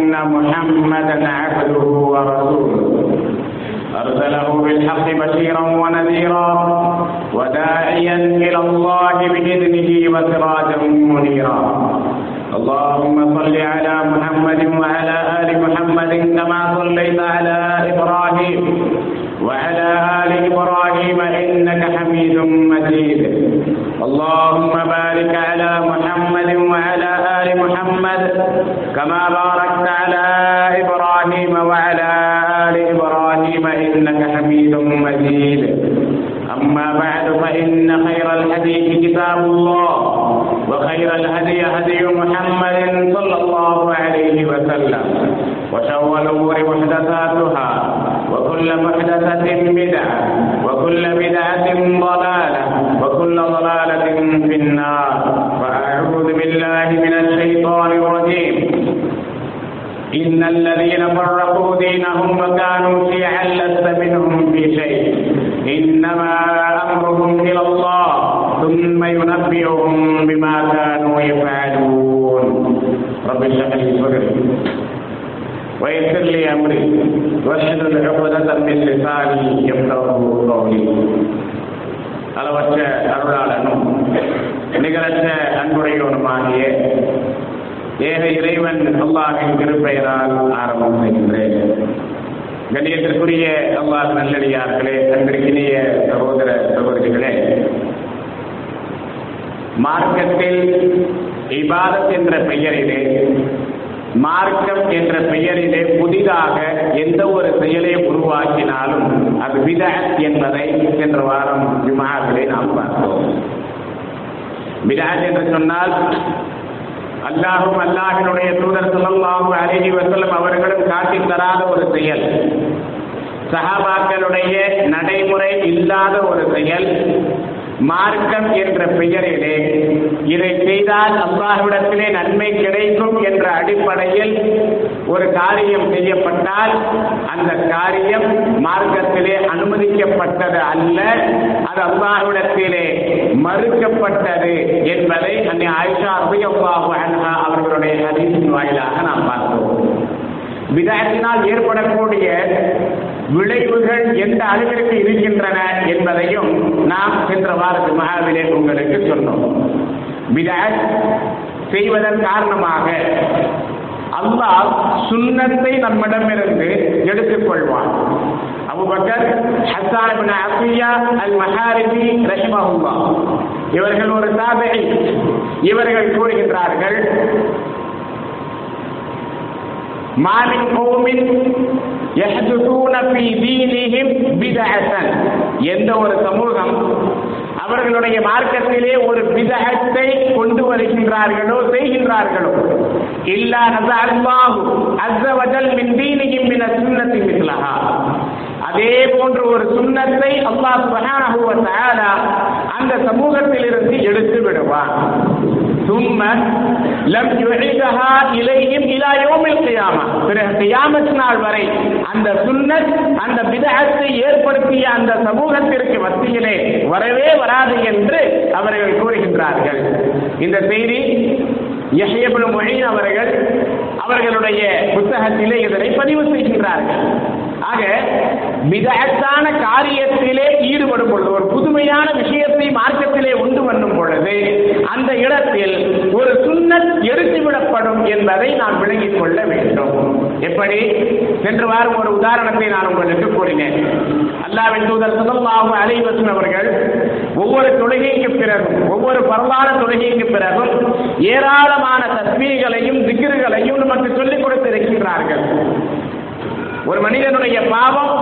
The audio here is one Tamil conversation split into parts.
أن محمدا عبده ورسوله. أرسله بالحق بشيرا ونذيرا وداعيا إلى الله بإذنه وسراجا منيرا. اللهم صل على محمد وعلى آل محمد كما صليت على إبراهيم. وعلى آل إبراهيم إنك حميد مجيد. اللهم بارك على محمد وعلى آل محمد كما باركت على إبراهيم وعلى آل إبراهيم إنك حميد مجيد. أما بعد فإن خير الحديث كتاب الله وخير الهدي هدي محمد صلى الله عليه وسلم. وشر الأمور محدثاتها. وكل محدثة بدعة وكل بدعة ضلالة وكل ضلالة في النار. فاعوذ بالله من الشيطان الرجيم. إن الذين فرقوا دينهم وكانوا شيعا لست منهم في شيء. إنما أمرهم إلى الله ثم ينبئهم بما كانوا يفعلون. رب اشرح لي صدري. ويسر لي أمري واحلل عقدة من لساني يفقهه قولي அளவற்ற அருளாளனும் நிகரற்ற அன்புடையவனுமாகிய ஏக இறைவன் அல்லாஹின் திருப்பெயரால் ஆரம்பம் செய்கின்றேன் கண்ணியத்திற்குரிய அல்லாஹ் நல்லடியார்களே அன்பிற்கினிய சகோதர சகோதரிகளே மார்க்கத்தில் இபாதத் என்ற பெயரிலே மார்க்கம் என்ற பெயரிலே புதிதாக எந்த ஒரு செயலை உருவாக்கினாலும் அது விதத் என்பதை சென்ற வாரம் விமானத்திலே நாம் பார்த்தோம். விதாத் என்று சொன்னால் அல்லாஹும் அல்லாஹினுடைய தூதர் சொல்லல்லாஹு அழகி வசலம் அவர்களும் காட்டி தராத ஒரு செயல். சஹாபாக்களுடைய நடைமுறை இல்லாத ஒரு செயல். மார்க்கம் என்ற பெயரிலே இதை செய்தால் அல்லாஹ்விடத்திலே நன்மை கிடைக்கும் என்ற அடிப்படையில் ஒரு காரியம் செய்யப்பட்டால் அந்த காரியம் மார்க்கத்திலே அனுமதிக்கப்பட்டது அல்ல அது அல்லாஹ்விடத்திலே மறுக்கப்பட்டது என்பதை அன்னை ஆயிஷா அபியல்லாஹு அன்ஹா அவர்களுடைய ஹதீஸின் வாயிலாக நாம் பார்த்தோம். விதத்தினால் ஏற்படக்கூடிய விளைவுகள் எந்த அளவிற்கு இருக்கின்றன என்பதையும் நாம் சென்ற வாரத்து மகாவிலே உங்களுக்கு சொன்னோம். விதாத் செய்வதன் காரணமாக அல்லாஹ் சுண்ணத்தை நம்மிடமிருந்து எடுத்துக்கொள்வான். அபுபக்கர் ஹசான் இப்னு அபியா அல் மஹாரிபி ரஹிமஹுல்லா. இவர்கள் ஒரு சாதனை இவர்கள் கூறுகின்றார்கள் மாலின் கோமின் யஹதுதூன ஃபீ தீனிஹிம் பிதஅத்தன் எந்த ஒரு சமூகம் அவர்களுடைய மார்க்கத்திலே ஒரு பிதகத்தை கொண்டு வருகின்றார்களோ செய்கின்றார்களோ. இல்லா நஸஅல்லாஹு அஸ்ஸ வஜல் மின் தீனிஹிம் மின சுன்னத்தி மிஸ்லஹா. அதே போன்ற ஒரு சுண்ணத்தை அல்லாஹ் சுப்ஹானஹு வ தஆலா அந்த சமூகத்திலிருந்து எடுத்து விடுவான். ثم லம் யுஹிதஹா இலைஹிம் இலா யௌமில் கியாமா பிறகு கியாமத் நாள் வரை அந்த சுன்னத் அந்த பிதஅத்தை ஏற்படுத்திய அந்த சமூகத்திற்கு மத்தியிலே வரவே வராது என்று அவர்கள் கூறுகின்றார்கள். இந்த செய்தி யஹ்யபுல் முஹீன் அவர்கள் அவர்களுடைய புத்தகத்திலே இதனை பதிவு செய்கின்றார்கள். ஆக மிதத்தான காரியத்திலே ஈடுபடும் பொழுது ஒரு புதுமையான விஷயத்தை மார்க்கத்திலே உண்டு பண்ணும் பொழுது அந்த இடத்தில் ஒரு சுண்ணத் எடுத்துவிடப்படும் என்பதை நாம் விளங்கிக் கொள்ள வேண்டும். எப்படி? சென்று வாரம் ஒரு உதாரணத்தை நான் உங்களுக்கு கூறினேன். அல்லாவின் தூதர் சுதல்லாஹு அலைவசன் அவர்கள் ஒவ்வொரு தொழுகைக்கு பிறகும் ஒவ்வொரு பரவான தொழுகைக்கு பிறகும் ஏராளமான தஸ்மீகளையும் திகிர்களையும் நமக்கு சொல்லிக் கொடுத்திருக்கின்றார்கள். ஒரு மனிதனுடைய பாவம்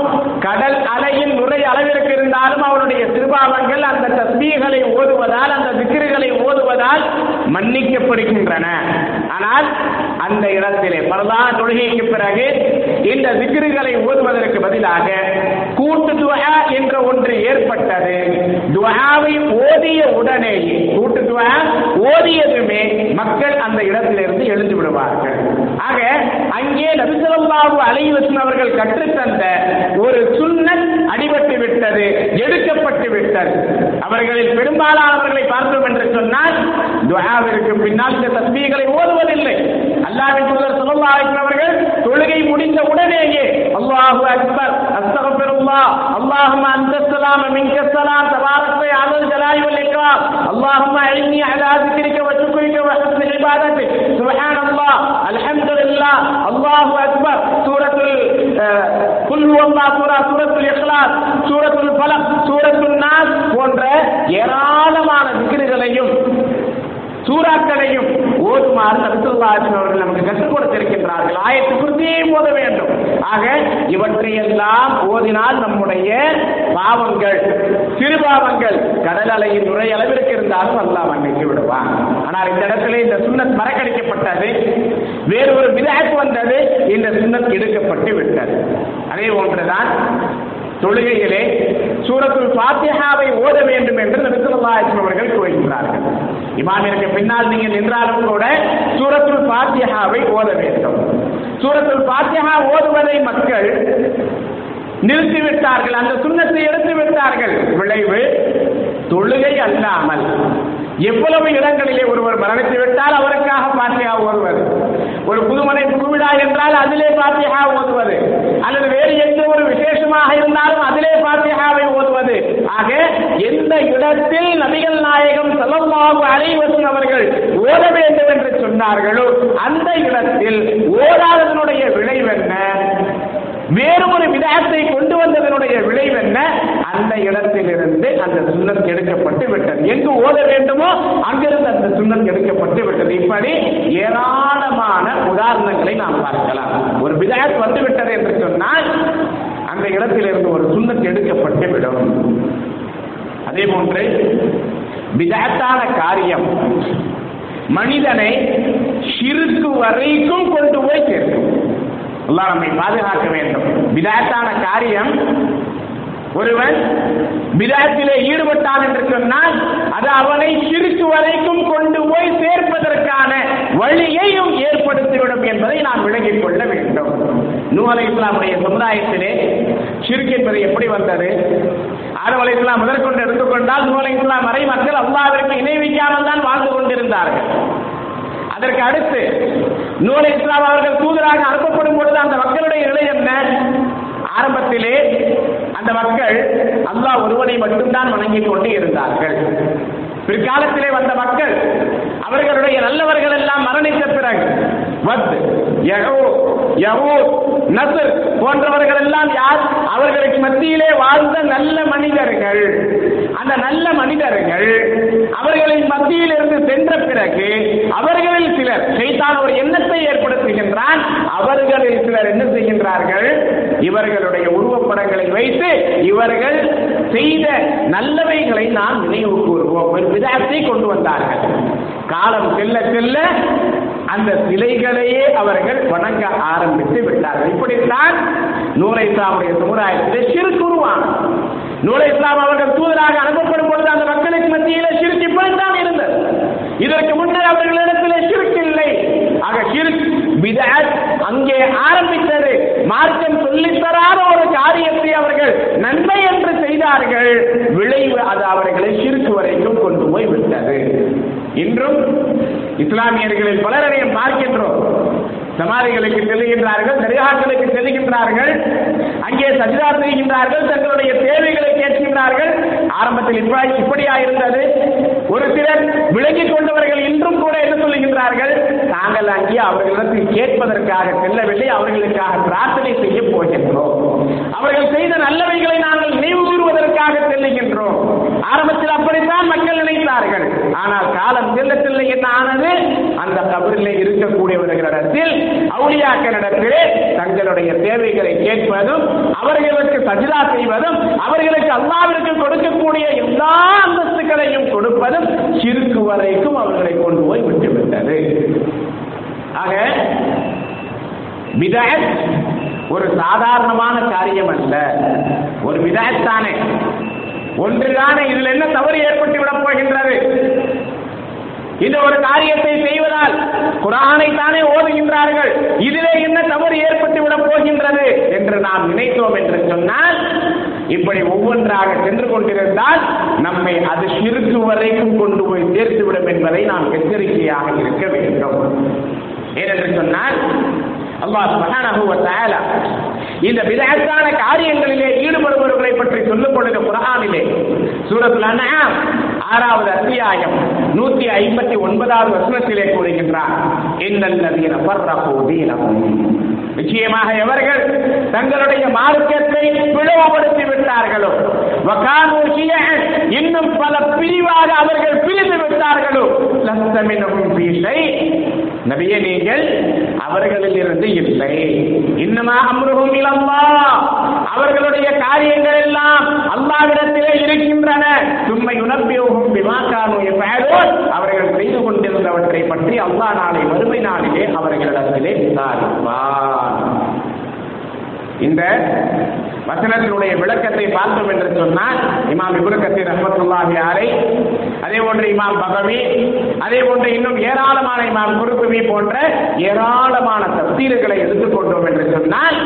கடல் அலையின் நுரை அளவிற்கு இருந்தாலும் அவனுடைய திருபாவங்கள் அந்த தஸ்மீகளை ஓதுவதால் அந்த மன்னிக்கப்படுகின்றன. ஆனால் அந்த இடத்திலே பரதா தொழுகைக்கு பிறகு இந்த இந்த திக்ருகளை ஓதுவதற்கு பதிலாக கூட்டு துவா என்ற ஒன்று ஏற்பட்டது. துவாவை ஓதிய உடனேயே கூட்டு துவா ஓதியதுமே மக்கள் அந்த இடத்திலிருந்து எழுந்து விடுவார்கள். அங்கே நபிசல்லாஹு அலைவசன் அவர்கள் கற்றுத்தந்த ஒரு சுன்னத் அடிபட்டு விட்டது எடுக்கப்பட்டு விட்டது. அவர்களில் பெரும்பாலானவர்களை பார்த்தோம் என்று சொன்னால் துவாவிற்கு பின்னால் இந்த தஸ்மீகளை ஓதுவதில்லை. அல்லாவின் தூதர் ஸல்லல்லாஹு அவர்கள் தொழுகை முடிந்த உடனேயே அல்லாஹு அக்பர் அஸ்தக்ஃபிருல்லாஹ் அல்லாஹும்ம அன்தஸ் அந்தஸ்தலாம் மின்க ஸலாம் தபாரக் யா அல் ஜலாலி வல் இக்ராம் அல்லாஹும்ம அஇன்னி வசத்து ذிக்ரிக வ ஷுக்ரிக வ ஹுஸ்னி இபாதத்திக் சுப்ஹானல்லாஹ் அல்ஹம்துலில்லாஹ் அல்லாஹு அக்பர் சூரத்துல் குல் ஹுவல்லாஹ் சூரா சூரத்துல் இக்லாஸ் சூரத்துல் ஃபலக் சூரத்துல் நாஸ் போன்ற ஏராளமான திக்ருகளையும் அனைத்தையும் ஓதுமாறு நபிசுல்லாஹின் அவர்கள் நமக்கு கற்றுக் கொடுத்திருக்கின்றார்கள். ஆயத்து குருதியை ஓத வேண்டும். ஆக இவற்றையெல்லாம் ஓதினால் நம்முடைய பாவங்கள் சிறுபாவங்கள் கடல் அலையின் நுரை அளவிற்கு இருந்தாலும் அல்லாஹ் மன்னித்து விடுவான். ஆனால் இந்த இடத்துல இந்த சுண்ணத் மறக்கடிக்கப்பட்டது. வேறு ஒரு விதாக்கு வந்தது. இந்த சுண்ணத் எடுக்கப்பட்டு விட்டது. அதே போன்றுதான் தொழுகையிலே சூரத்துல் பாத்தியாவை ஓத வேண்டும் என்று நபி அவர்கள் கூறுகின்றார்கள். இமாமிற்கு பின்னால் நீங்கள் நின்றாலும் கூட சூரத்துல் ஃபாத்திஹாவை ஓத வேண்டும். சூரத்துல் ஃபாத்திஹா ஓதுவதை மக்கள் நிறுத்திவிட்டார்கள். அந்த சுண்ணத்தை எடுத்து விட்டார்கள். விளைவு தொழுகை அல்லாமல். எவ்வளவு இடங்களிலே ஒருவர் மரணித்து விட்டால் அவருக்காக பாத்தியா ஓதுவது? ஒரு புதுமனை புதுவிழா என்றால் அதிலே பாத்தியா ஓதுவது. அல்லது வேறு எந்த ஒரு விசேஷமாக இருந்தாலும் அதிலே பாத்தியாவை ஓதுவது. ஆக எந்த இடத்தில் நபிகள் நாயகம் ஸல்லல்லாஹு அலைஹி அவர்கள் ஓத வேண்டும் என்று சொன்னார்களோ அந்த இடத்தில் ஓடாததனுடைய விளைவென்ன வேறு ஒரு விதத்தை கொண்டு வந்ததனுடைய விளைவு என்ன? அந்த இடத்திலிருந்து அந்த சுண்ணத் எடுக்கப்பட்டு விட்டது. எங்கு ஓத வேண்டுமோ அங்கிருந்து அந்த சுண்ணத் எடுக்கப்பட்டு விட்டது. இப்படி ஏராளமான உதாரணங்களை நாம் பார்க்கலாம். ஒரு விதாத் வந்து விட்டது என்று சொன்னால் அந்த இடத்திலிருந்து ஒரு சுண்ணத் எடுக்கப்பட்டு விடும். அதே போன்று விதத்தான காரியம் மனிதனை சிறுக்கு வரைக்கும் கொண்டு போய் சேர்க்கும். எல்லாம் நம்மை பாதுகாக்க வேண்டும். விதத்தான காரியம் ஒருவன் விதத்திலே ஈடுபட்டான் என்று சொன்னால் அது அவனை சிறுக்கு வரைக்கும் கொண்டு போய் சேர்ப்பதற்கான வழியையும் ஏற்படுத்திவிடும் என்பதை நாம் விளங்கிக் கொள்ள வேண்டும். நூலை இஸ்லாமுடைய சமுதாயத்திலே சிறுக்கு என்பது எப்படி வந்தது? ஆதம் அலை இஸ்லாம் முதற்கொண்டு எடுத்துக்கொண்டால் நூலை இஸ்லாம் வரை மக்கள் அல்லாவிற்கு இணை வைக்காமல் தான் வாழ்ந்து கொண்டிருந்தார்கள். அதற்கு அடுத்து நூலை இஸ்லாம் அவர்கள் தூதராக அனுப்பப்படும் பொழுது அந்த மக்களுடைய நிலை என்ன? ஆரம்பத்திலே அந்த மக்கள் அல்லாஹ் ஒருவனை மட்டும்தான் வணங்கிக் கொண்டு இருந்தார்கள். பிற்காலத்திலே வந்த மக்கள் அவர்களுடைய நல்லவர்கள் எல்லாம் மரணித்த பிறகு வத் யகூத் நசர் போன்றவர்கள் எல்லாம் யார்? அவர்களுக்கு மத்தியிலே வாழ்ந்த நல்ல மனிதர்கள். அந்த நல்ல மனிதர்கள் அவர்களின் மத்தியில் இருந்து சென்ற பிறகு அவர்களில் சிலர் செய்தான் ஒரு எண்ணத்தை ஏற்படுத்துகின்றான். அவர்களில் சிலர் என்ன செய்கின்றார்கள்? இவர்களுடைய உருவப்படங்களை வைத்து இவர்கள் செய்த நல்லவைகளை நாம் நினைவு கூறுவோம். ஒரு விதத்தை கொண்டு வந்தார்கள். காலம் செல்ல செல்ல அந்த சிலைகளையே அவர்கள் வணங்க ஆரம்பித்து விட்டார்கள். இப்படித்தான் நூலை இஸ்லாமுடைய சமுதாயத்திலே சிறு குருவான் நூலை இஸ்லாம் அவர்கள் தூதராக அனுப்பப்படும் பொழுது அந்த மக்களுக்கு மத்தியிலே சிறுக்கு இப்படித்தான் இருந்தது. இதற்கு முன்னர் அவர்களிடத்திலே சிறுக்கு இல்லை. ஆக சிறு பிதஅத் அங்கே ஆரம்பித்தது. மார்க்கம் சொல்லித்தராத ஒரு காரியத்தை அவர்கள் நன்மை என்று செய்தார்கள். விளைவு அது அவர்களை சிறுக்கு வரைக்கும் கொண்டு போய் விட்டது இன்றும் இஸ்லாமியர்களில் பலரையும் பார்க்கின்றோம். சமாதிகளுக்கு செல்லுகின்றார்கள் தரிகாக்களுக்கு செல்லுகின்றார்கள் அங்கே சஜிதா செய்கின்றார்கள் தங்களுடைய தேவைகளை கேட்கின்றார்கள். ஆரம்பத்தில் இப்படி இப்படியா இருந்தது ஒரு சிலர் விலகிக் கொண்டவர்கள் இன்றும் கூட என்ன சொல்லுகின்றார்கள். நாங்கள் அங்கே அவர்களிடத்தில் கேட்பதற்காக செல்லவில்லை அவர்களுக்காக பிரார்த்தனை செய்ய போகின்றோம். அவர்கள் செய்த நல்லவைகளை நாங்கள் நினைவு கூறுவதற்காக செல்லுகின்றோம். ஆரம்பத்தில் அப்படித்தான் மக்கள் நினைத்தார்கள். ஆனால் காலம் செல்ல செல்ல என்ன ஆனது அந்த கபரிலே இருக்கக்கூடியவர்களிடத்தில் அவுளியாக்களிடத்திலே தங்களுடைய தேவைகளை கேட்பதும் அவர்களுக்கு சஜிதா செய்வதும் அவர்களுக்கு அல்லாவிற்கு கொடுக்கக்கூடிய எல்லா அந்தஸ்துகளையும் கொடுப்பதும் சிறுக்கு வரைக்கும் அவர்களை கொண்டு போய் விட்டுவிட்டது. ஆக பிதஅத் ஒரு சாதாரணமான காரியம் அல்ல. ஒரு விதாயத்தானே ஒன்றுதானே. இதுல என்ன தவறு ஏற்பட்டு விடப் போகின்றது? இந்த ஒரு காரியத்தை செய்வதால் குரானை தானே ஓதுகின்றார்கள். இதிலே என்ன தவறு ஏற்பட்டு விடப் போகின்றது என்று நாம் நினைத்தோம் என்று சொன்னால் இப்படி ஒவ்வொன்றாக சென்று கொண்டிருந்தால் நம்மை அது சிறுக்கு வரைக்கும் கொண்டு போய் சேர்த்துவிடும் என்பதை நாம் எச்சரிக்கையாக இருக்க வேண்டும். ஏனென்று சொன்னால் அல்லாஹ் சுப்ஹானஹு இந்த விதத்தான காரியங்களிலே ஈடுபடுபவர்களை பற்றி சொல்லும் பொழுது குரானிலே சூரத்துல ஆறாவது அத்தியாயம் நூத்தி ஐம்பத்தி ஒன்பதாவது வசனத்திலே கூறுகின்றார். இன்னல்லதீன ஃபர்ரகு தீனஹும். நிச்சயமாக எவர்கள் தங்களுடைய மார்க்கத்தை பிளவுபடுத்தி விட்டார்களோ இன்னும் பல பிரிவாக அவர்கள் பிரிந்து விட்டார்களோ லஸ்த நபியே நீங்கள் அவர்களில் இருந்து இல்லை. இன்னமா அம்ருகும் இலல்லா அவர்களுடைய காரியங்கள் எல்லாம் அல்லாவிடத்திலே இருக்கின்றன. சும்மை உணர்பியோகும் பிமாக்கானு எஃபாலோன் அவர்கள் செய்து கொண்டிருந்தவற்றை பற்றி அல்லாஹ் நாளை வறுமை நாளிலே அவர்களிடத்திலே விசாரிப்பார். இந்த வசனத்தினுடைய விளக்கத்தை பார்த்தோம் என்று சொன்னால் இமாம் இபுரு கத்தீர் அஹமத்துல்லாஹி யாரை அதே போன்று இமாம் பகவி அதே போன்று இன்னும் ஏராளமான இமாம் குருத்துவி போன்ற ஏராளமான தப்சீர்களை எடுத்துக்கொண்டோம் என்று சொன்னால்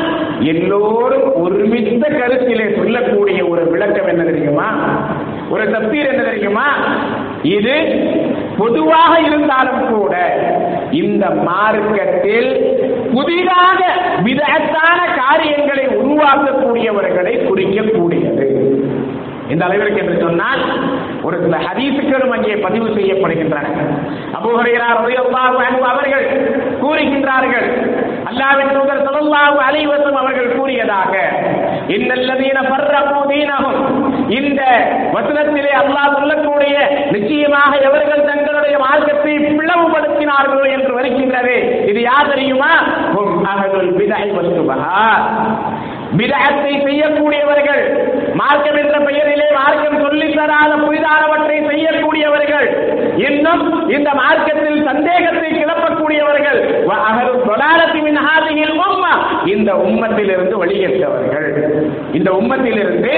எல்லோரும் ஒருமித்த கருத்திலே சொல்லக்கூடிய ஒரு விளக்கம் என்ன தெரியுமா? ஒரு தப்சீர் என்ன தெரியுமா? இது பொதுவாக இருந்தாலும் கூட இந்த மார்க்கத்தில் புதிதாக விதத்தான காரியங்களை உருவாக்கக்கூடியவர்களை குறிக்கக்கூடியது. இந்த அளவிற்கு என்று சொன்னால் ஒரு சில ஹதீசுகளும் அங்கே பதிவு செய்யப்படுகின்றன. அபுஹரையார் அவர்கள் கூறுகின்றார்கள். அல்லாவின் தூதர் ஸல்லல்லாஹு அலைவசம் அவர்கள் கூறியதாக இன்னல்லதீன ஃபர்ரகு தீனஹும். இந்த வசனத்திலே அல்லாஹ் சொல்லக்கூடிய நிச்சயமாக எவர்கள் தங்களுடைய மார்க்கத்தை பிளவுபடுத்தினார்களோ என்று வருகின்றது. இது யார் தெரியுமா? ஹும் அஹலுல் பிதஹி வஸ்ஸுபஹாத் செய்யக்கூடியவர்கள். மார்க்கம் என்ற பெயரிலே மார்க்கம் சொல்லித் தராத புதிதானவற்றை செய்யக்கூடியவர்கள் இன்னும் இந்த மார்க்கத்தில் சந்தேகத்தை கிளப்பக்கூடியவர்கள். வ அஹலு உம்மா. இந்த உம்மத்திலிருந்து வழிகெட்டவர்கள் இந்த உம்மத்திலிருந்து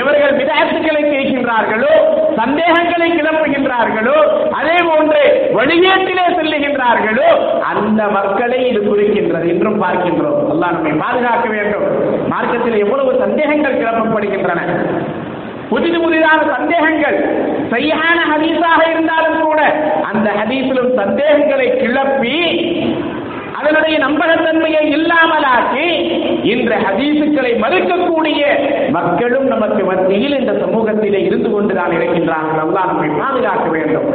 எவர்கள் விதத்துக்களை கேட்கின்றார்களோ சந்தேகங்களை கிளப்புகின்றார்களோ அதே போன்று வழிகேட்டிலே செல்லுகின்றார்களோ அந்த மக்களை இது குறிக்கின்றது. என்றும் பார்க்கின்றோம். அல்லாஹ் நம்மை பாதுகாக்க வேண்டும். மார்க்கத்தில் எவ்வளவு சந்தேகங்கள் கிளப்பப்படுகின்றன. புதிது புதிதான சந்தேகங்கள். சரியான ஹதீஸாக இருந்தாலும் கூட அந்த ஹதீஸிலும் சந்தேகங்களை கிளப்பி அதனுடைய நம்பகத்தன்மையை இல்லாமலாக்கி இன்று ஹதீசுக்களை மறுக்கக்கூடிய மக்களும் நமக்கு மத்தியில் இந்த சமூகத்திலே இருந்து கொண்டுதான் இருக்கின்றார்கள் அல்லாஹ் நம்மை பாதுகாக்க வேண்டும்.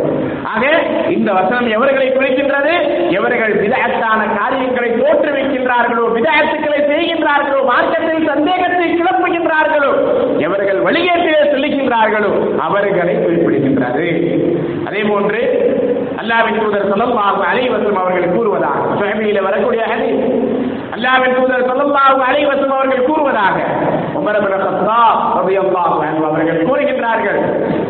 ஆக இந்த வசனம் எவர்களை குறிக்கின்றது? எவர்கள் விதத்தான காரியங்களை தோற்றுவிக்கின்றார்களோ விதத்துக்களை செய்கின்றார்களோ மார்க்கத்தில் சந்தேகத்தை கிளப்புகின்றார்களோ எவர்கள் வழிகேட்டிலே செல்லுகின்றார்களோ அவர்களை குறிப்பிடுகின்றது அதே போன்று அல்லாவின் தூதர் சொல்லல்லாஹு அலைஹி வஸல்லம் அவர்கள் கூறுவதாக சுஹைபிலே வரக்கூடிய ஹதீஸ். அல்லாவின் தூதர் சொல்லல்லாஹு அலைஹி வஸல்லம் அவர்கள் கூறுவதாக உமர் இப்னு கத்தாப் ரலியல்லாஹு அன்ஹு அவர்கள் கூறுகின்றார்கள்.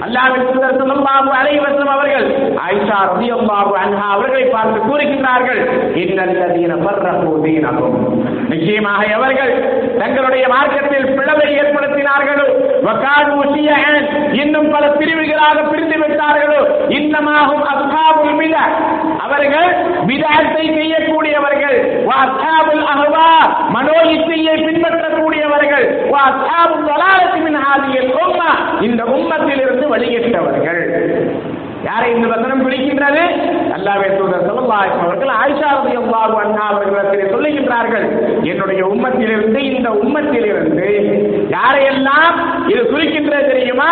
அல்லாவின் தூதர் சொல்லல்லாஹு அலைஹி வஸல்லம் அவர்கள் ஆயிஷா ரலியல்லாஹு அன்ஹா அவர்களை பார்த்து கூறுகின்றார்கள் இன்னல்லதீன ஃபர்ரகு தீனஹும். நிச்சயமாக அவர்கள் தங்களுடைய மார்க்கத்தில் பிளவை ஏற்படுத்தினார்கள் வகாது ஷியஅன் இன்னும் பல பிரிவுகளாக பிரிந்து விட்டார்களோ இன்னமாகும் அஸ்ஹாபுல் பிதா. அவர்கள் விதாத்தை செய்யக்கூடியவர்கள். வா அஸ்ஹாபுல் அஹ்வா மனோ இச்சையை பின்பற்றக்கூடியவர்கள். வா அஸ்ஹாபுல் வலாலத்தி மின் ஹாதியில் உம்மா இந்த உம்மத்திலிருந்து வழிகெட்டவர்கள். யாரை இந்த வசனம் பிடிக்கின்றது? அல்லாவே தூதர் ஸல்லல்லாஹு அவர்கள் ஆயிஷா ரலியல்லாஹு அண்ணா அவர்களிடத்தில் சொல்லுகின்றார்கள் என்னுடைய உம்மத்திலிருந்து இந்த உம்மத்திலிருந்து யாரையெல்லாம் இது குறிக்கின்றது தெரியுமா?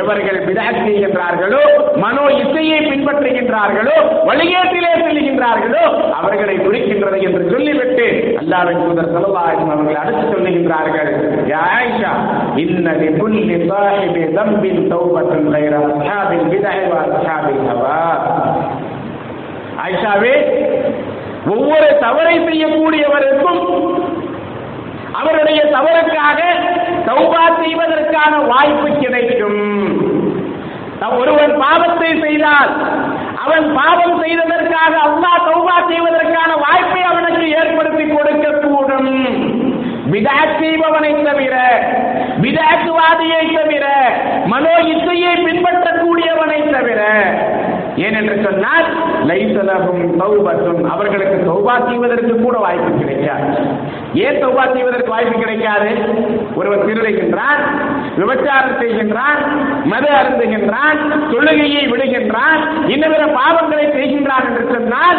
எவர்கள் விதாக் செய்கின்றார்களோ மனோ இசையை பின்பற்றுகின்றார்களோ வழிகேட்டிலே செல்கின்றார்களோ அவர்களை குறிக்கின்றது என்று சொல்லிவிட்டு அல்லாவின் தூதர் செலவாயும் அவர்கள் அடுத்து சொல்லுகின்றார்கள். யா ஆயிஷா இன்ன லிகுல்லி சாஹிபி தம்பின் தௌபத்துன் கைர அஸ்ஹாபில் பிதஹி வ அஸ்ஹாபில் ஹவா. ஆயிஷாவே ஒவ்வொரு தவறை செய்யக்கூடியவருக்கும் அவருடைய தவறுக்காக சௌபா செய்வதற்கான வாய்ப்பு கிடைக்கும். ஒருவன் பாவத்தை செய்தால் அவன் பாவம் செய்ததற்காக அல்லாஹ் தௌபா செய்வதற்கான வாய்ப்பை அவனுக்கு ஏற்படுத்தி கொடுக்க கூடும் பிதாத் செய்பவனை தவிர பிதாத்துவாதியை தவிர மனோ இசையை பின்பற்றக்கூடியவனை தவிர ஏனென்று சொன்னால் லைசலகும் தௌபத்தும் அவர்களுக்கு தௌபா செய்வதற்கு கூட வாய்ப்பு கிடைக்காது. ஏன் தௌபா செய்வதற்கு வாய்ப்பு கிடைக்காது? ஒருவர் திருடுகின்றான் விபச்சாரம் செய்கின்றான் மது அருந்துகின்றான் தொழுகையை விடுகின்றான் இன்னும் பாவங்களை செய்கின்றான் என்று சொன்னால்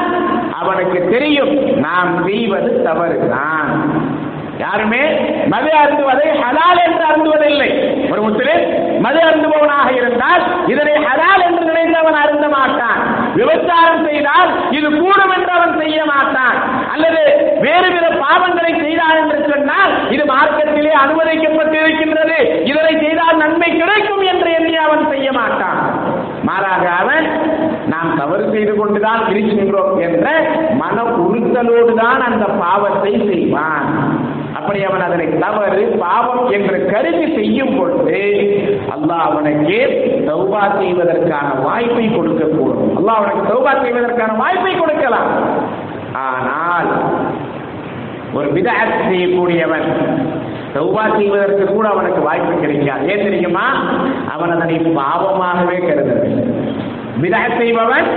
அவனுக்கு தெரியும் நாம் செய்வது தவறுதான். யாருமே மது அருந்துவதை ஹலால் என்று அருந்துவதில்லை. ஒரு முஸ்லிம் மது அருந்துபவனாக இருந்தால் இதனை ஹலால் என்று நினைத்தவன் அருந்த மாட்டான். விபச்சாரம் செய்தால் இது கூடும் என்று அவன் செய்ய மாட்டான். அல்லது வேறு வித பாவங்களை செய்தார் என்று சொன்னால் இது மார்க்கத்திலே அனுமதிக்கப்பட்டிருக்கின்றது. இதனை செய்தால் நன்மை கிடைக்கும் என்று எண்ணி அவன் செய்ய மாட்டான். மாறாக அவன் நாம் தவறு செய்து கொண்டுதான் இருக்கின்றோம் என்ற மன உறுத்தலோடு தான் அந்த பாவத்தை செய்வான். அப்படி அவன் அதனை தவறு பாவம் என்று கருதி செய்யும் பொழுது அல்லாஹ் அவனுக்கு தௌபா செய்வதற்கான வாய்ப்பை கொடுக்கக்கூடும் அல்லாஹ் அவனுக்கு தௌபா செய்வதற்கான வாய்ப்பை கொடுக்கலாம். ஆனால் ஒரு விதத் செய்யக்கூடியவன் தௌபா செய்வதற்கு கூட அவனுக்கு வாய்ப்பு கிடைக்காது. ஏன் தெரியுமா? அவன் அதனை பாவமாகவே கருதவில்லை. விதத் செய்பவன்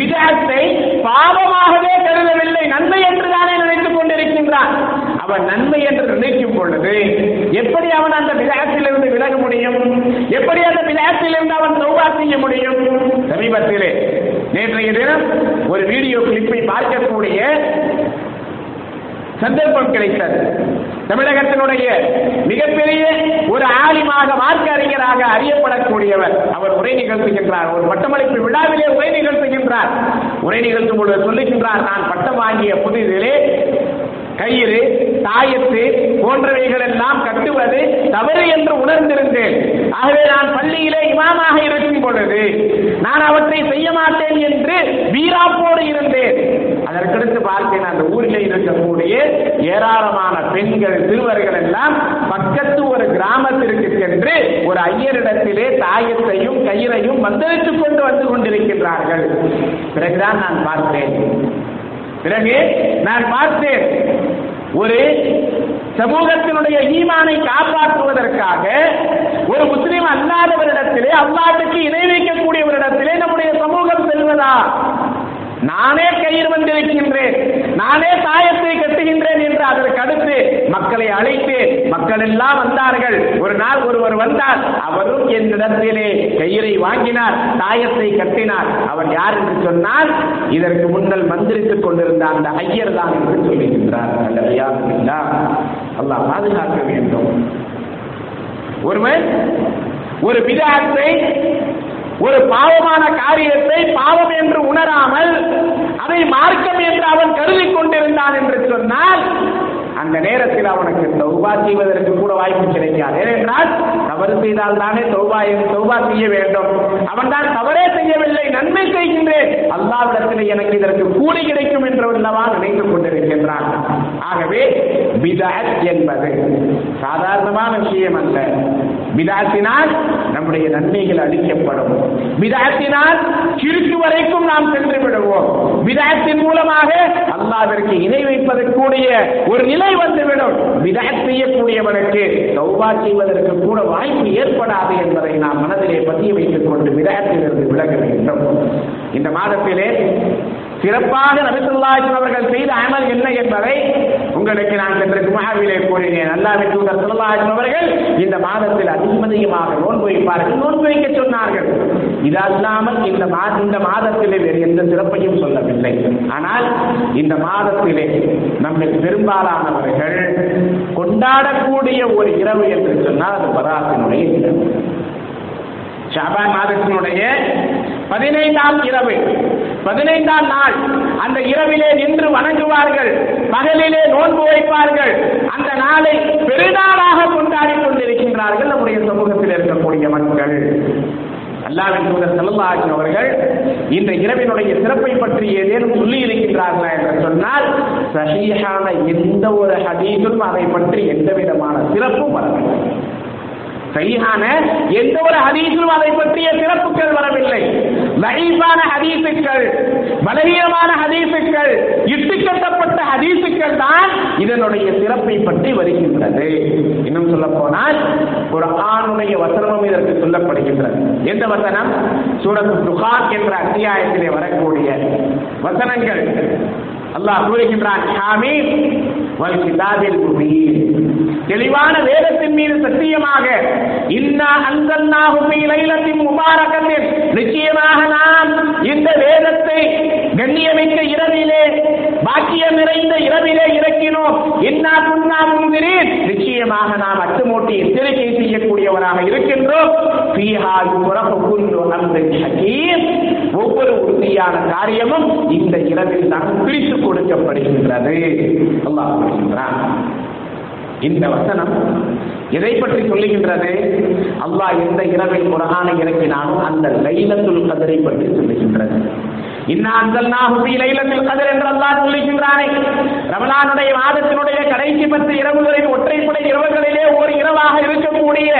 விதத்தை பாவமாகவே கருதவில்லை. நன்மை என்றுதானே நினைத்துக் கொண்டிருக்கின்றான். அவன் நன்மை என்று நினைக்கும் பொழுது எப்படி அவன் அந்த விளையாட்டிலிருந்து விலக முடியும்? எப்படி அந்த விளையாட்டிலிருந்து அவன் சௌபா செய்ய முடியும்? சமீபத்திலே நேற்றைய தினம் ஒரு வீடியோ கிளிப்பை பார்க்கக்கூடிய சந்தர்ப்பம் கிடைத்தது. தமிழகத்தினுடைய மிகப்பெரிய ஒரு ஆலிமாக மார்க்க அறிஞராக அறியப்படக்கூடியவர் அவர் உரை நிகழ்த்துகின்றார். ஒரு பட்டமளிப்பு விழாவிலே உரை நிகழ்த்துகின்றார். உரை நிகழ்த்தும் பொழுது சொல்லுகின்றார் நான் பட்டம் வாங்கிய புதிதிலே கயிறு தாயத்து போன்றவைகள் எல்லாம் கட்டுவது தவறு என்று உணர்ந்திருந்தேன். ஆகவே நான் பள்ளியிலே இமாமாக இருக்கும் பொழுது நான் அவற்றை செய்ய மாட்டேன் என்று வீராப்போடு இருந்தேன். அதற்கடுத்து பார்த்தேன் அந்த ஊரிலே இருக்கக்கூடிய ஏராளமான பெண்கள் சிறுவர்கள் எல்லாம் பக்கத்து ஒரு கிராமத்திற்கு சென்று ஒரு ஐயரிடத்திலே தாயத்தையும் கயிறையும் மந்திரித்துக் கொண்டு வந்து கொண்டிருக்கின்றார்கள். பிறகுதான் நான் பார்த்தேன் பிறகு நான் பார்த்தேன் ஒரு சமூகத்தினுடைய ஈமானை காப்பாற்றுவதற்காக ஒரு முஸ்லீம் அல்லாதவரிடத்திலே அல்லாட்டுக்கு இணை வைக்கக்கூடியவரிடத்திலே நம்முடைய சமூகம் செல்வதா? நானே கயிறு வந்திருக்கின்றேன் நானே சாயத்தை கட்டுகின்றேன் என்று அதற்கு அடுத்து மக்களை அழைத்து மக்கள் எல்லாம் வந்தார்கள். ஒரு நாள் ஒருவர் வந்தார். அவரும் என்னிடத்திலே கயிறை வாங்கினார் சாயத்தை கட்டினார். அவர் யார் என்று சொன்னால் இதற்கு முன்னல் மந்திரித்துக் கொண்டிருந்த அந்த ஐயர் தான் என்று சொல்லுகின்றார். அல்லாஹ் பாதுகாக்க வேண்டும். ஒருவன் ஒரு விதாத்தை ஒரு பாவமான காரியத்தை பாவம் என்று உணராமல் அதை மார்க்கம் என்று அவன் கருதி கொண்டிருந்தான் என்று சொன்னால் அந்த நேரத்தில் அவனுக்கு தௌபா செய்வதற்கு கூட வாய்ப்பு கிடைக்காது. ஏனென்றால் தவறு செய்தால் தானே தௌபா தௌபா செய்ய வேண்டும். அவன் தான் தவறே செய்யவில்லை நன்மை செய்கின்றேன். அல்லாவிடத்தில் எனக்கு இதற்கு கூலி கிடைக்கும் என்று அல்லவா நினைத்துக் கொண்டிருக்கின்றான். ஆகவே பிதாத் என்பது சாதாரணமான விஷயம் அல்ல. பிதாத்தினால் நம்முடைய நன்மைகள் அளிக்கப்படும். பிதாத்தினால் கிறுக்கு வரைக்கும் நாம் சென்று விடுவோம். பிதாத்தின் மூலமாக அல்லாவிற்கு இணை வைப்பதற்குரிய ஒரு நிலை வந்துவிடும். விதாத் செய்யக்கூடியவனுக்கு தௌபா செய்வதற்கு கூட வாய்ப்பு ஏற்படாது என்பதை நாம் மனதிலே பதிய வைத்துக் கொண்டு விதாத்திலிருந்து விலக வேண்டும். இந்த மாதத்திலே சிறப்பாக நபிசுல்லாஹின் அவர்கள் செய்த அமல் என்ன என்பதை உங்களுக்கு நான் சென்ற குமாவிலே கூறினேன். அல்லாவின் தூதர் சுல்லாஹிம் அவர்கள் இந்த மாதத்தில் அதிகம் அதிகமாக நோன்பு வைப்பார்கள். நோன்பு வைக்க சொன்னார்கள். இது அல்லாமல் இந்த மா இந்த மாதத்திலே வேறு எந்த சிறப்பையும் சொல்லவில்லை. ஆனால் இந்த மாதத்திலே நம்ம பெரும்பாலானவர்கள் கொண்டாடக்கூடிய ஒரு இரவு என்று சொன்னால் அது பராத்தினுடைய இரவு. ஷாபான் மாதத்தினுடைய பதினைந்தாம் இரவு பதினைந்தாம் நாள் அந்த இரவிலே நின்று வணங்குவார்கள் பகலிலே நோன்பு வைப்பார்கள் அந்த நாளை பெருநாளாக கொண்டாடி கொண்டிருக்கின்றார்கள் நம்முடைய சமூகத்தில் இருக்கக்கூடிய மக்கள். அல்லாவின் தூதர் செல்லல்லாஹி அவர்கள் இந்த இரவினுடைய சிறப்பை பற்றி ஏதேனும் சொல்லி இருக்கின்றார்களா என்று சொன்னால் சரியான எந்த ஒரு ஹதீஸும் அதை பற்றி எந்த விதமான சிறப்பும் வரவில்லை. சரியான எந்த ஒரு ஹதீஸிலும் அதை பற்றிய சிறப்புகள் வரவில்லை. லைஃபான ஹதீசுக்கள் பலவீனமான ஹதீசுக்கள் இட்டுக்கட்டப்பட்ட ஹதீசுக்கள் தான் இதனுடைய சிறப்பை பற்றி வருகின்றது. இன்னும் சொல்ல போனால் ஒரு ஆணுடைய வசனமும் இதற்கு சொல்லப்படுகின்றது. எந்த வசனம்? சூரத்து துகார் என்ற அத்தியாயத்திலே வரக்கூடிய வசனங்கள். அல்லாஹ் கூறுகின்றான் ஹாமீம் வல் கிதாபில் முபீன். தெளிவான வேதத்தின் மீது சத்தியமாக இன்னா அன்சல்னாஹு ஃபீ லைலத்தின் முபாரகத்தின். நிச்சயமாக நாம் இந்த வேதத்தை கண்ணியமிக்க இரவிலே பாக்கியம் நிறைந்த இரவிலே இறக்கினோம். இன்னா குன்னா முன்திரீன் நிச்சயமாக நாம் அட்டுமூட்டி எச்சரிக்கை செய்யக்கூடியவராக இருக்கின்றோம். ஃபீஹா யுரஃபு குல்லு அம்ரின் ஹகீம். ஒவ்வொரு உறுதியான காரியமும் இந்த இரவில் தான் பிரித்து கொடுக்கப்படுகின்றது. அல்லாஹ் கூறுகின்றான் இந்த வசனம் எதை பற்றி சொல்லுகின்றது? அல்லாஹ் எந்த இரவில் குரானை இறக்கினாலும் அந்த லைலத்துள் கதரை பற்றி சொல்லுகின்றது. சொல்லுகின்றானே. ரமலானுடைய மாதத்தினுடைய கடைசி பத்து இரவுகளில் ஒற்றைப்படை இரவுகளிலே ஒரு இரவாக இருக்கக்கூடிய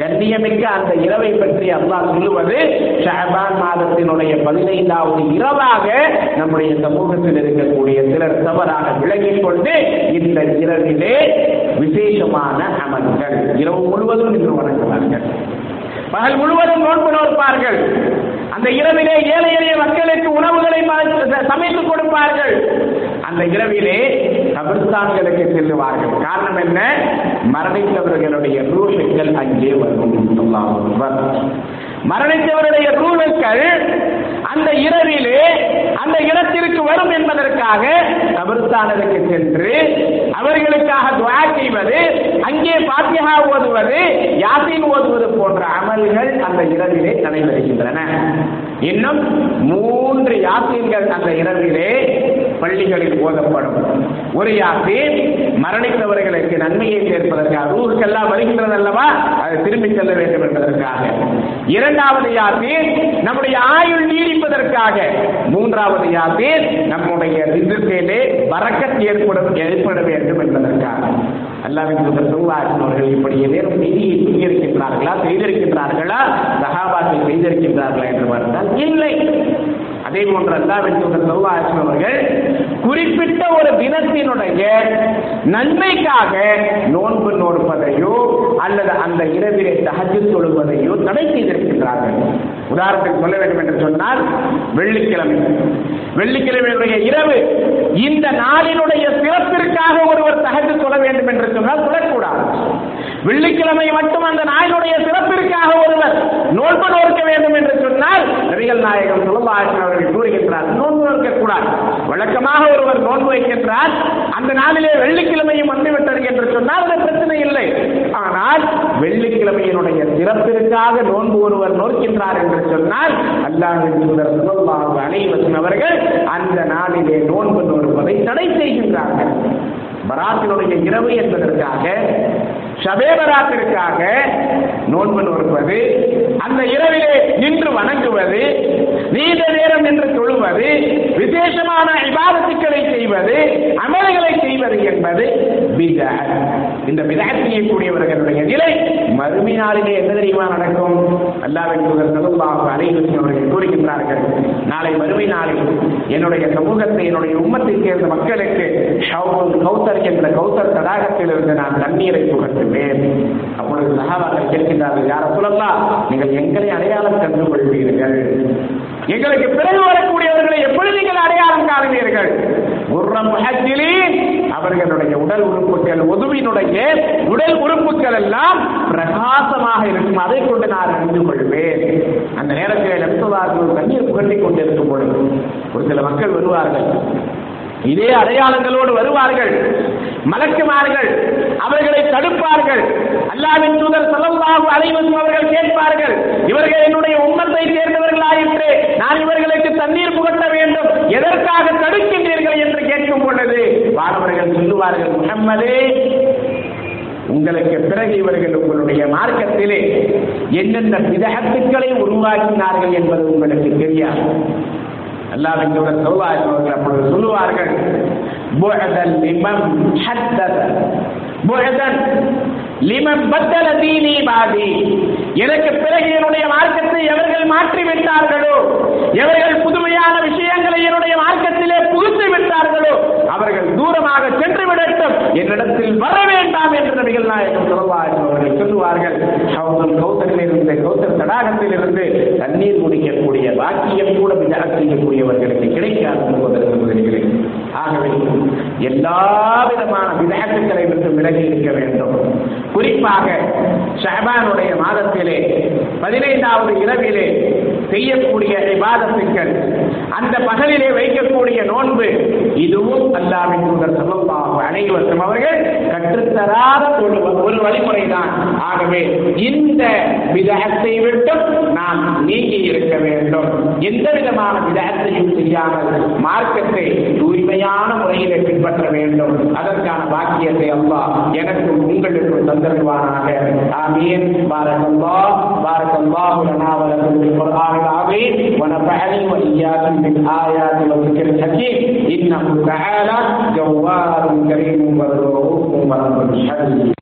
கண்ணியமிக்க அந்த இரவை பற்றி அல்லாஹ் சொல்லுவது ஷாபான் மாதத்தினுடைய பதினைந்தாவது இரவாக நம்முடைய சமூகத்தில் இருக்கக்கூடிய சிலர் தவறாக விளங்கிக் கொண்டு இந்த இரவிலே விசேஷமான அமல்கள் இரவு முழுவதும் இன்று வணங்குவார்கள் பகல் முழுவதும் நோன்பு நோற்பார்கள். அந்த இரவிலே ஏழை எளிய மக்களுக்கு உணவுகளை சமைத்து கொடுப்பார்கள். அந்த இரவிலே கபிர்ஸ்தான்களுக்கு செல்லுவார்கள். காரணம் என்ன? மரணித்தவர்களுடைய ரூஹுகள் அங்கே வரும். அல்லாஹ் மரணித்தவருடைய ரூலுக்கள் அந்த இரவிலே அந்த இடத்திற்கு வரும் என்பதற்காக கபிர்ஸ்தானருக்கு சென்று அவர்களுக்காக துவா செய்வது அங்கே பாத்தியா ஓதுவது யாசின் ஓதுவது போன்ற அமல்கள் அந்த இரவிலே நடைபெறுகின்றன. இன்னும் மூன்று யாசின்கள் அந்த இரவிலே பள்ளிகளில் ஓதப்படும். ஒரு யாசீன் மரணித்தவர்களுக்கு நன்மையை சேர்ப்பதற்காக ரூருக்கெல்லாம் வருகின்றது அல்லவா அது திரும்பி செல்ல வேண்டும் என்பதற்காக. இரண்டாவது யாசீன் நம்முடைய ஆயுள் நீடிப்பதற்காக. மூன்றாவது யாசீன் நம்முடைய ரிசுக்கிலே வரக்கத் ஏற்படும் ஏற்பட வேண்டும் என்பதற்காக. அல்லாவின் அவர்கள் இப்படி ஏதேனும் செய்தியை செய்திருக்கின்றார்களா? செய்திருக்கின்றார்களா? சஹாபாக்கள் செய்திருக்கின்றார்களா என்று பார்த்தால் இல்லை. அதே போன்று அல்லாவின் தூதர் ஸல்லல்லாஹு அவர்கள் குறிப்பிட்ட ஒரு தினத்தினுடைய நன்மைக்காக நோன்பு நோற்பதையோ அல்லது அந்த இரவிலே தகஜு தொழுவதையோ தடை செய்திருக்கின்றார்கள். உதாரணத்துக்கு சொல்ல வேண்டும் என்று சொன்னால் வெள்ளிக்கிழமை. வெள்ளிக்கிழமையுடைய இரவு இந்த நாளினுடைய சிறப்பிற்காக ஒருவர் தகஜு சொல்ல வேண்டும் என்று சொன்னால் சொல்லக்கூடாது வெள்ளிக்கிழமை மட்டும் அந்த நாளினுடைய சிறப்பிற்காக ஒருவர் நோன்பு நோக்க வேண்டும் என்று சொன்னால் நபிகள் நாயகம் சுலபாசன் அவர்கள் கூறுகின்றார் நோன்பு நோக்க கூடாது வழக்கமாக ஒருவர் நோன்பு வைக்கின்றார் அந்த நாளிலே வெள்ளிக்கிழமையும் வந்துவிட்டது என்று சொன்னால் அது பிரச்சனை இல்லை. ஆனால் வெள்ளிக்கிழமையினுடைய சிறப்பிற்காக நோன்பு ஒருவர் நோக்கின்றார் என்று சொன்னால் அல்லாஹின் சுந்தர் ஸல்லல்லாஹு அலைஹி அவர்கள் அந்த நாளிலே நோன்பு நோற்பதை தடை செய்கின்றார்கள். பராத்தினுடைய இரவு என்பதற்காக சபேபராத்திற்காக நோன்பு நோற்பது அந்த இரவிலே நின்று வணங்குவது நீண்ட நேரம் நின்று தொழுவது விசேஷமான விவாதத்துக்களை செய்வது அமல்களை செய்வது என்பது பிதஅத். இந்த பிதஅத் செய்யக்கூடியவர்களுடைய நிலை மறுமை என்ன தெரியுமா நடக்கும் அல்லாவின் தூதர் ஸல்லல்லாஹு அலைஹி அவர்கள் கூறுகின்றார்கள் நாளை மறுமை நாளில் என்னுடைய சமூகத்தை என்னுடைய உம்மத்தை சேர்ந்த மக்களுக்கு ஷவுல் கௌசர் என்ற கௌசர் தடாகத்திலிருந்து நான் தண்ணீரை புகட்டுவேன் அப்பொழுது சகாபாக்கள் கேட்கின்றார்கள் யார சொல்லலாம் நீங்கள் எங்களை அடையாளம் கண்டு கொள்வீர்கள் எங்களுக்கு பிறகு வரக்கூடியவர்களை எப்படி நீங்கள் அடையாளம் காணுவீர்கள் குர்ரம் முஹஜ்ஜிலீன் அவர்களுடைய உடல் உறுப்புகள் ஒதுவினுடைய உடல் உறுப்புகள் எல்லாம் பிரகாசமாக இருக்கும். அதை கொண்டு நான் அறிந்து கொள்வேன் அந்த நேரத்தில் நெப்சுவார்கள் தண்ணீர் புகட்டிக் கொண்டிருக்கும் பொழுது ஒரு சில மக்கள் வருவார்கள். இதே அடையாளங்களோடு வருவார்கள் மலக்குமார்கள் அவர்களை தடுப்பார்கள். அல்லாவின் தூதர் ஸல்லல்லாஹு அலைஹி அவர்கள் கேட்பார்கள் இவர்கள் என்னுடைய உம்மத்தை சேர்ந்தவர்களாயிற்று நான் இவர்களுக்கு தண்ணீர் புகட்ட வேண்டும் எதற்காக தடுக்கின்றீர்கள்? என்று கேட்கும் பொழுது வானவர்கள் சொல்லுவார்கள் முஹம்மதே உங்களுக்கு பிறகு இவர்கள் உங்களுடைய மார்க்கத்திலே என்னென்ன விதகத்துக்களை உருவாக்கினார்கள் என்பது உங்களுக்கு தெரியாது. அல்லாவின் தூதர் ஸல்லல்லாஹு அப்பொழுது சொல்லுவார்கள். புஅதன் லிமம் ஹத்தத. புஹதன் லிமம் பத்தல தீனி பாதி. எனக்கு பிறகு என்னுடைய மார்க்கத்தை எவர்கள் மாற்றி விட்டார்களோ எவர்கள் புதுமையான விஷயங்களை என்னுடைய மார்க்கத்திலே புகுத்து விட்டார்களோ அவர்கள் தூரமாக சென்று விடட்டும். என்னிடத்தில் வர வேண்டாம் என்று நபிகள் நாயகம் சொல்வார்கள் அவர்கள் சொல்லுவார்கள். அவர்கள் கௌத்தரில் இருந்து கௌத்தர் தடாகத்தில் இருந்து தண்ணீர் குடிக்கக்கூடிய பாக்கியம் கூட விஜாக செய்யக்கூடியவர்களுக்கு கிடைக்காது என்பதற்கு முதல்கிறேன் ஆகவே எல்லா விதமான விதகத்துக்களை விட்டு விலகி இருக்க வேண்டும். குறிப்பாக ஷஹபானுடைய மாதத்திலே பதினைந்தாவது இரவிலே செய்யக்கூடிய விவாதத்துக்கள் அந்த பகலிலே வைக்கக்கூடிய நோன்பு இதுவும் அல்லாவின் தூதர் சல்லல்லாஹு அலைஹி வஸல்லம் அவர்கள் கற்றுத்தராத ஒரு ஒரு வழிமுறைதான் ஆகவே இந்த விதகத்தை விட்டும் நாம் நீங்கி இருக்க வேண்டும் எந்த விதமான விதகத்தையும் செய்யாமல் மார்க்கத்தை தூய்மையான முறையிலே பின்பற்ற வேண்டும் அதற்கான பாக்கியத்தை அல்லாஹ் எனக்கும் உங்களுக்கும் தந்தருவானாக ஆமீன் பாரக்கல்லாஹ் பாரக்கல்லாஹு லனா வ லக்கும் பில் குர்ஆனில் العظيم ونفعني وإياكم بالآيات والذكر الحكيم إنه تعالى jawabun karimun wa rohumun wa rohumun